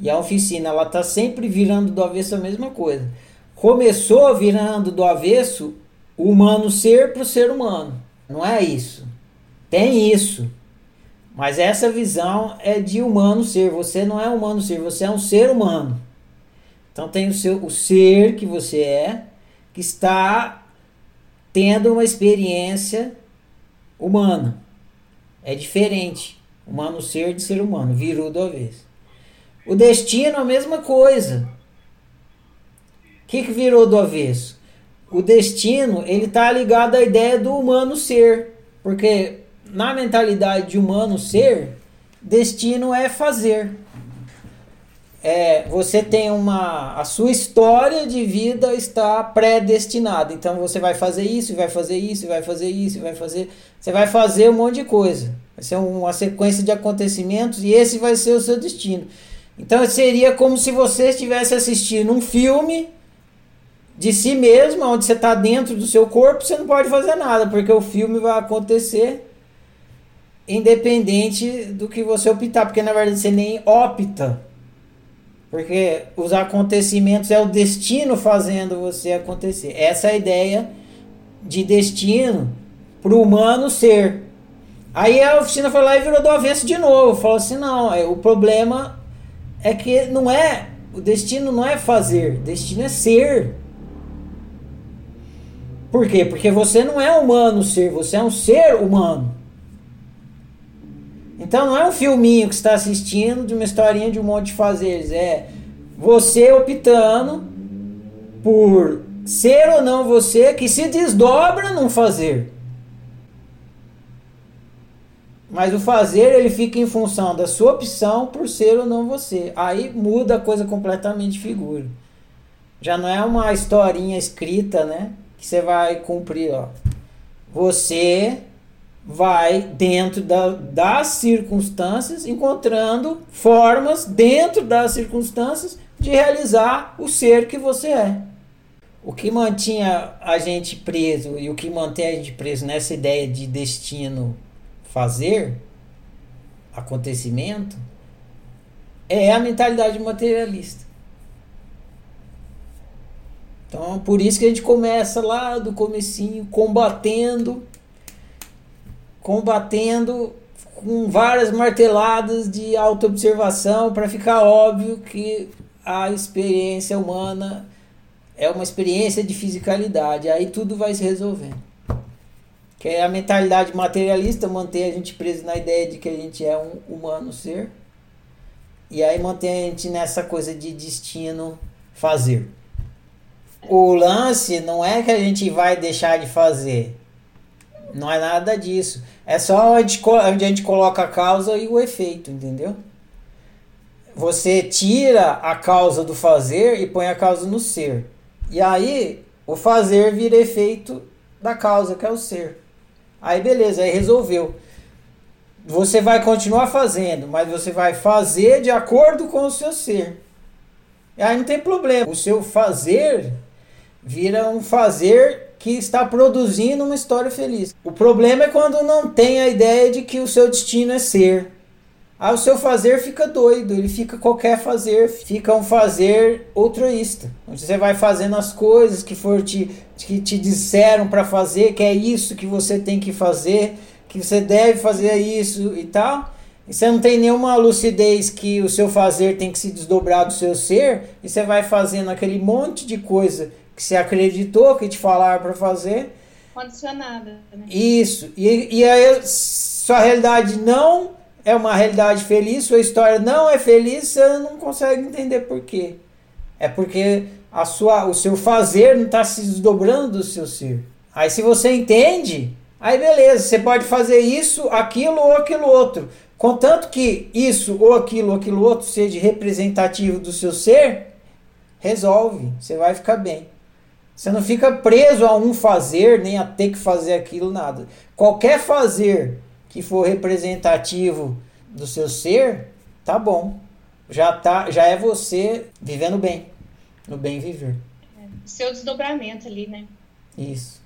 E a oficina, ela tá sempre virando do avesso a mesma coisa. Começou virando do avesso o humano ser para o ser humano. Não é isso. Tem isso. Mas essa visão é de humano ser. Você não é humano ser, você é um ser humano. Então tem o seu o ser que você é, que está tendo uma experiência humana. É diferente. Humano ser de ser humano, virou do avesso. O destino é a mesma coisa. O que, que virou do avesso? O destino ele está ligado à ideia do humano ser. Porque na mentalidade de humano ser, destino é fazer. É, você tem uma. A sua história de vida está predestinada. Então você vai fazer isso, vai fazer isso, vai fazer isso, vai fazer. Você vai fazer um monte de coisa. Vai ser uma sequência de acontecimentos e esse vai ser o seu destino. Então seria como se você estivesse assistindo um filme de si mesmo, onde você está dentro do seu corpo, você não pode fazer nada, porque o filme vai acontecer independente do que você optar, porque na verdade você nem opta. Porque os acontecimentos é o destino fazendo você acontecer. Essa é a ideia de destino para o humano ser. Aí a oficina foi lá e virou do avesso de novo. Falou assim: não, é, o problema é que não é. O destino não é fazer, destino é ser. Por quê? Porque você não é humano ser, você é um ser humano. Então não é um filminho que está assistindo de uma historinha de um monte de fazeres. É você optando por ser ou não você que se desdobra num fazer. Mas o fazer ele fica em função da sua opção por ser ou não você. Aí muda a coisa completamente de figura. Já não é uma historinha escrita, né? que você vai cumprir, ó. Você vai dentro da, das circunstâncias, encontrando formas dentro das circunstâncias de realizar o ser que você é. O que mantinha a gente preso e o que mantém a gente preso nessa ideia de destino fazer, acontecimento, é a mentalidade materialista. Então, por isso que a gente começa lá do comecinho, combatendo, combatendo com várias marteladas de autoobservação para ficar óbvio que a experiência humana é uma experiência de fisicalidade. Aí tudo vai se resolvendo. Que é a mentalidade materialista mantém a gente preso na ideia de que a gente é um humano ser. E aí mantém a gente nessa coisa de destino fazer. O lance não é que a gente vai deixar de fazer. Não é nada disso. É só onde, onde a gente coloca a causa e o efeito, entendeu? Você tira a causa do fazer e põe a causa no ser. E aí o fazer vira efeito da causa, que é o ser. Aí beleza, aí resolveu. Você vai continuar fazendo, mas você vai fazer de acordo com o seu ser. Aí não tem problema. O seu fazer vira um fazer que está produzindo uma história feliz. O problema é quando não tem a ideia de que o seu destino é ser. Aí o seu fazer fica doido, ele fica qualquer fazer, fica um fazer altruísta. Onde você vai fazendo as coisas que for te, que te disseram para fazer, que é isso que você tem que fazer, que você deve fazer isso e tal. E você não tem nenhuma lucidez que o seu fazer tem que se desdobrar do seu ser, e você vai fazendo aquele monte de coisa que você acreditou que te falaram para fazer. Condicionada. Né? Isso. E, e aí, sua realidade não é uma realidade feliz, sua história não é feliz, você não consegue entender por quê. É porque a sua, o seu fazer não está se desdobrando do seu ser. Aí se você entende, aí beleza, você pode fazer isso, aquilo ou aquilo outro. Contanto que isso ou aquilo ou aquilo outro seja representativo do seu ser, resolve, você vai ficar bem. Você não fica preso a um fazer, nem a ter que fazer aquilo, nada. Qualquer fazer que for representativo do seu ser, tá bom. Já, tá, já é você vivendo bem, no bem viver. É, seu desdobramento ali, né? Isso.